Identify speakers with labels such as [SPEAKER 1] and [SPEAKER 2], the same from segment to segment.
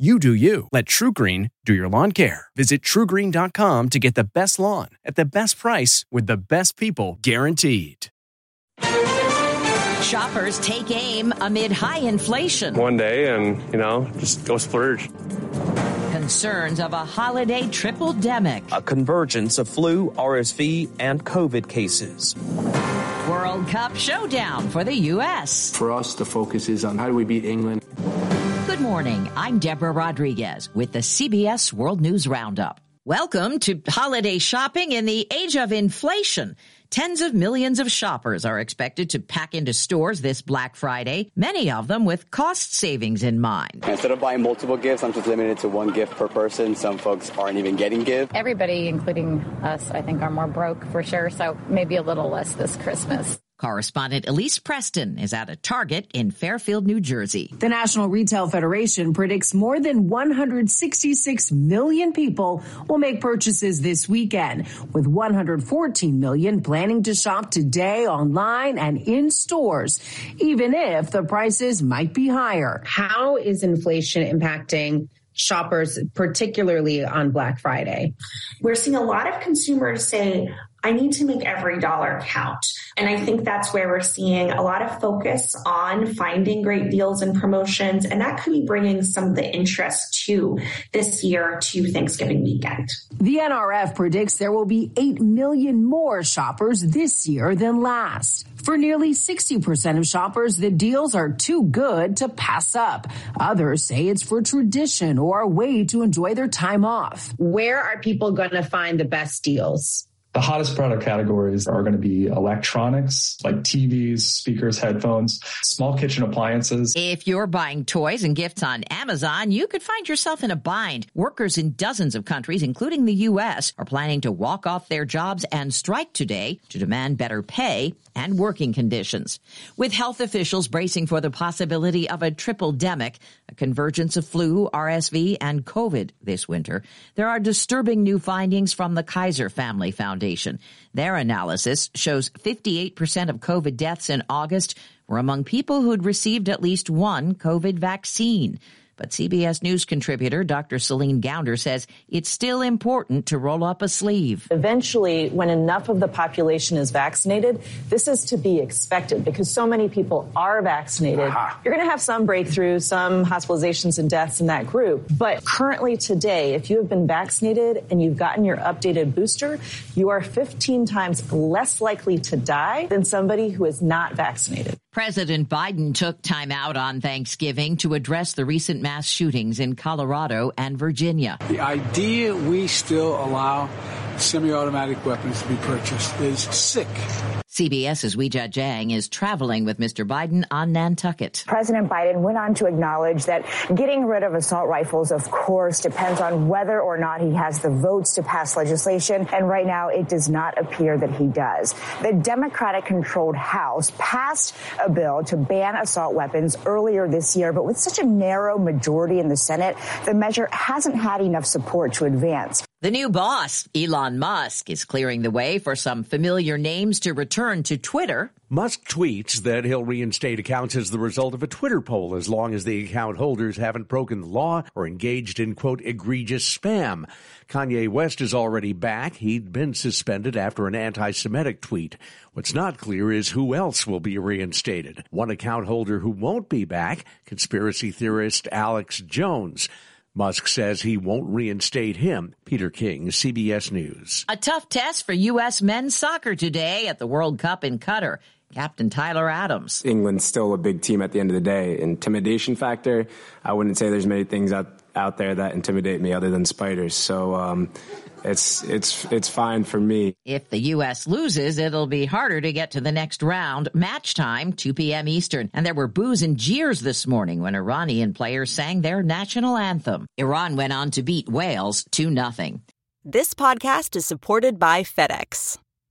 [SPEAKER 1] You do you. Let TruGreen do your lawn care. Visit trugreen.com to get the best lawn at the best price with the best people guaranteed.
[SPEAKER 2] Shoppers take aim amid high inflation.
[SPEAKER 3] One day and, you know, just go splurge.
[SPEAKER 2] Concerns of a holiday tripledemic.
[SPEAKER 4] A convergence of flu, RSV, and COVID cases.
[SPEAKER 2] World Cup showdown for the U.S.
[SPEAKER 5] For us, the focus is on how do we beat England.
[SPEAKER 2] Good morning. I'm Deborah Rodriguez with the CBS World News Roundup. Welcome to holiday shopping in the age of inflation. Tens of millions of shoppers are expected to pack into stores this Black Friday, many of them with cost savings in mind.
[SPEAKER 6] Instead of buying multiple gifts, I'm just limited to one gift per person. Some folks aren't even getting gifts.
[SPEAKER 7] Everybody, including us, I think are more broke for sure, so maybe a little less this Christmas.
[SPEAKER 2] Correspondent Elise Preston is at a Target in Fairfield, New Jersey.
[SPEAKER 8] The National Retail Federation predicts more than 166 million people will make purchases this weekend, with 114 million planning to shop today online and in stores, even if the prices might be higher.
[SPEAKER 9] How is inflation impacting shoppers, particularly on Black Friday?
[SPEAKER 10] We're seeing a lot of consumers say, I need to make every dollar count. And I think that's where we're seeing a lot of focus on finding great deals and promotions. And that could be bringing some of the interest to this year to Thanksgiving weekend.
[SPEAKER 8] The NRF predicts there will be 8 million more shoppers this year than last. For nearly 60% of shoppers, the deals are too good to pass up. Others say it's for tradition or a way to enjoy their time off.
[SPEAKER 9] Where are people going to find the best deals?
[SPEAKER 11] The hottest product categories are going to be electronics like TVs, speakers, headphones, small kitchen appliances.
[SPEAKER 2] If you're buying toys and gifts on Amazon, you could find yourself in a bind. Workers in dozens of countries, including the U.S., are planning to walk off their jobs and strike today to demand better pay and working conditions. With health officials bracing for the possibility of a tripledemic, a convergence of flu, RSV, and COVID this winter, there are disturbing new findings from the Kaiser Family Foundation. Their analysis shows 58% of COVID deaths in August were among people who'd received at least one COVID vaccine. But CBS News contributor Dr. Celine Gounder says it's still important to roll up a sleeve.
[SPEAKER 12] Eventually, when enough of the population is vaccinated, this is to be expected because so many people are vaccinated. Aha. You're going to have some breakthroughs, some hospitalizations and deaths in that group. But currently today, if you have been vaccinated and you've gotten your updated booster, you are 15 times less likely to die than somebody who is not vaccinated.
[SPEAKER 2] President Biden took time out on Thanksgiving to address the recent mass shootings in Colorado and Virginia.
[SPEAKER 13] The idea we still allow semi-automatic weapons to be purchased is sick.
[SPEAKER 2] CBS's Weijia Jiang is traveling with Mr. Biden on Nantucket.
[SPEAKER 14] President Biden went on to acknowledge that getting rid of assault rifles, of course, depends on whether or not he has the votes to pass legislation. And right now, it does not appear that he does. The Democratic controlled House passed a bill to ban assault weapons earlier this year, but with such a narrow majority in the Senate, the measure hasn't had enough support to advance.
[SPEAKER 2] The new boss, Elon Musk, is clearing the way for some familiar names to return to Twitter.
[SPEAKER 15] Musk tweets that he'll reinstate accounts as the result of a Twitter poll as long as the account holders haven't broken the law or engaged in, quote, egregious spam. Kanye West is already back. He'd been suspended after an anti Semitic tweet. What's not clear is who else will be reinstated. One account holder who won't be back, conspiracy theorist Alex Jones. Musk says he won't reinstate him. Peter King, CBS News.
[SPEAKER 2] A tough test for U.S. men's soccer today at the World Cup in Qatar. Captain Tyler Adams.
[SPEAKER 16] England's still a big team at the end of the day. Intimidation factor, I wouldn't say there's many things out, out there that intimidate me other than spiders. So, um, it's it's it's fine for me.
[SPEAKER 2] If the U.S. loses, it'll be harder to get to the next round. Match time, 2 p.m. Eastern, and there were boos and jeers this morning when Iranian players sang their national anthem. Iran went on to beat Wales 2 0.
[SPEAKER 17] This podcast is supported by FedEx.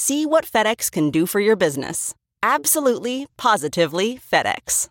[SPEAKER 17] See what FedEx can do for your business. Absolutely, positively FedEx.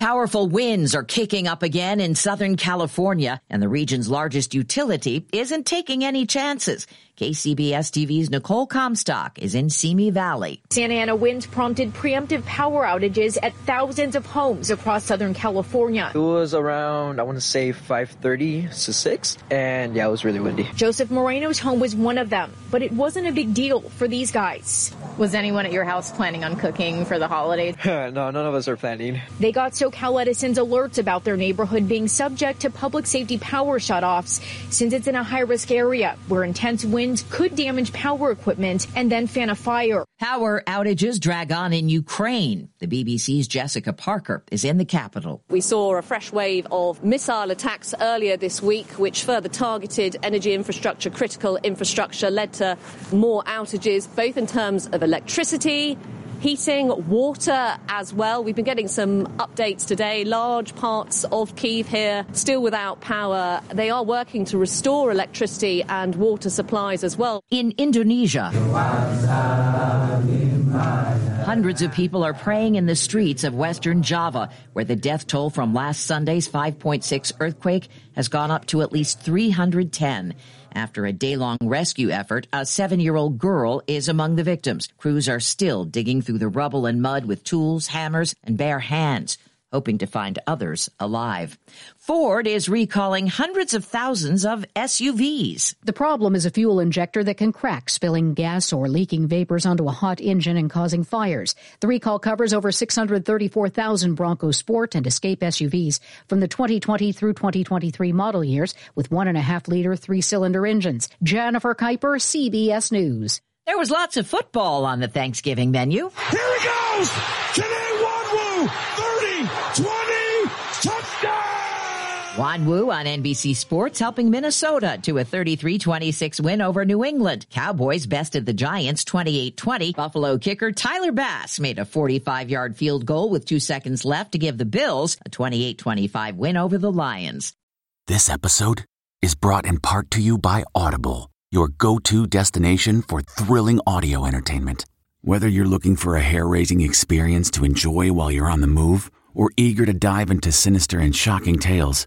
[SPEAKER 2] Powerful winds are kicking up again in Southern California, and the region's largest utility isn't taking any chances. KCBS TV's Nicole Comstock is in Simi Valley.
[SPEAKER 18] Santa Ana winds prompted preemptive power outages at thousands of homes across Southern California.
[SPEAKER 19] It was around, I want to say 5.30 to 6, and yeah, it was really windy.
[SPEAKER 18] Joseph Moreno's home was one of them, but it wasn't a big deal for these guys.
[SPEAKER 7] Was anyone at your house planning on cooking for the holidays?
[SPEAKER 19] no, none of us are planning.
[SPEAKER 18] They got SoCal Edison's alerts about their neighborhood being subject to public safety power shutoffs since it's in a high risk area where intense winds winds could damage power equipment and then fan a fire.
[SPEAKER 2] Power outages drag on in Ukraine. The BBC's Jessica Parker is in the capital.
[SPEAKER 20] We saw a fresh wave of missile attacks earlier this week, which further targeted energy infrastructure, critical infrastructure, led to more outages, both in terms of electricity heating, water as well. We've been getting some updates today. Large parts of Kiev here still without power. They are working to restore electricity and water supplies as well.
[SPEAKER 2] In Indonesia, hundreds of people are praying in the streets of western Java, where the death toll from last Sunday's 5.6 earthquake has gone up to at least 310. After a day long rescue effort, a seven year old girl is among the victims. Crews are still digging through the rubble and mud with tools, hammers, and bare hands hoping to find others alive. Ford is recalling hundreds of thousands of SUVs.
[SPEAKER 21] The problem is a fuel injector that can crack, spilling gas or leaking vapors onto a hot engine and causing fires. The recall covers over 634,000 Bronco Sport and Escape SUVs from the 2020 through 2023 model years with one and a half liter three cylinder engines. Jennifer Kuiper, CBS News.
[SPEAKER 2] There was lots of football on the Thanksgiving menu.
[SPEAKER 22] Here he goes! Today, Woo!
[SPEAKER 2] Wonwu on NBC Sports helping Minnesota to a 33-26 win over New England. Cowboys bested the Giants 28-20. Buffalo kicker Tyler Bass made a 45-yard field goal with two seconds left to give the Bills a 28-25 win over the Lions.
[SPEAKER 23] This episode is brought in part to you by Audible your go to destination for thrilling audio entertainment. Whether you're looking for a hair raising experience to enjoy while you're on the move or eager to dive into sinister and shocking tales,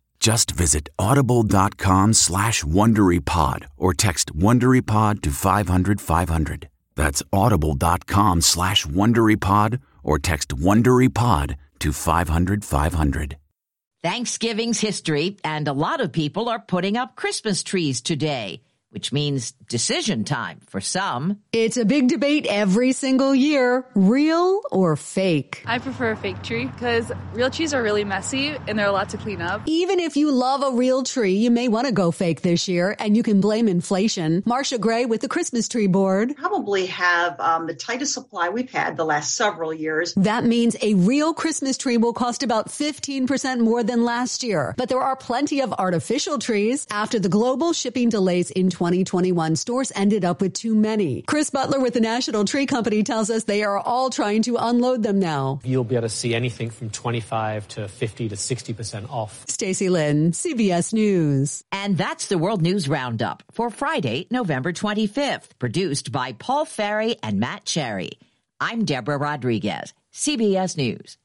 [SPEAKER 23] Just visit audible.com slash WonderyPod or text WonderyPod to 500, 500. That's audible.com slash WonderyPod or text WonderyPod to 500, 500.
[SPEAKER 2] Thanksgiving's history, and a lot of people are putting up Christmas trees today which means decision time for some.
[SPEAKER 24] It's a big debate every single year real or fake.
[SPEAKER 25] I prefer a fake tree because real trees are really messy and they're a lot to clean up.
[SPEAKER 24] Even if you love a real tree, you may want to go fake this year and you can blame inflation. Marcia Gray with the Christmas Tree Board.
[SPEAKER 26] Probably have um, the tightest supply we've had the last several years.
[SPEAKER 24] That means a real Christmas tree will cost about 15% more than last year. But there are plenty of artificial trees after the global shipping delays in 2021, stores ended up with too many. Chris Butler with the National Tree Company tells us they are all trying to unload them now.
[SPEAKER 27] You'll be able to see anything from 25 to 50 to 60% off.
[SPEAKER 24] Stacy Lynn, CBS News.
[SPEAKER 2] And that's the World News Roundup for Friday, November 25th, produced by Paul Ferry and Matt Cherry. I'm Deborah Rodriguez, CBS News.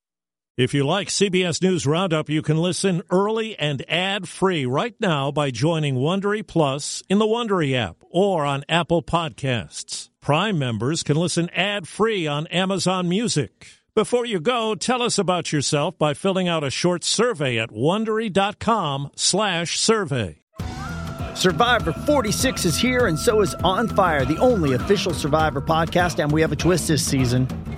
[SPEAKER 28] If you like CBS News Roundup, you can listen early and ad-free right now by joining Wondery Plus in the Wondery app or on Apple Podcasts. Prime members can listen ad-free on Amazon Music. Before you go, tell us about yourself by filling out a short survey at wondery.com/survey.
[SPEAKER 29] Survivor 46 is here, and so is On Fire, the only official Survivor podcast. And we have a twist this season.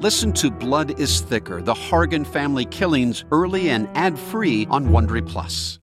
[SPEAKER 30] Listen to Blood is Thicker The Hargan Family Killings early and ad free on Wondery Plus.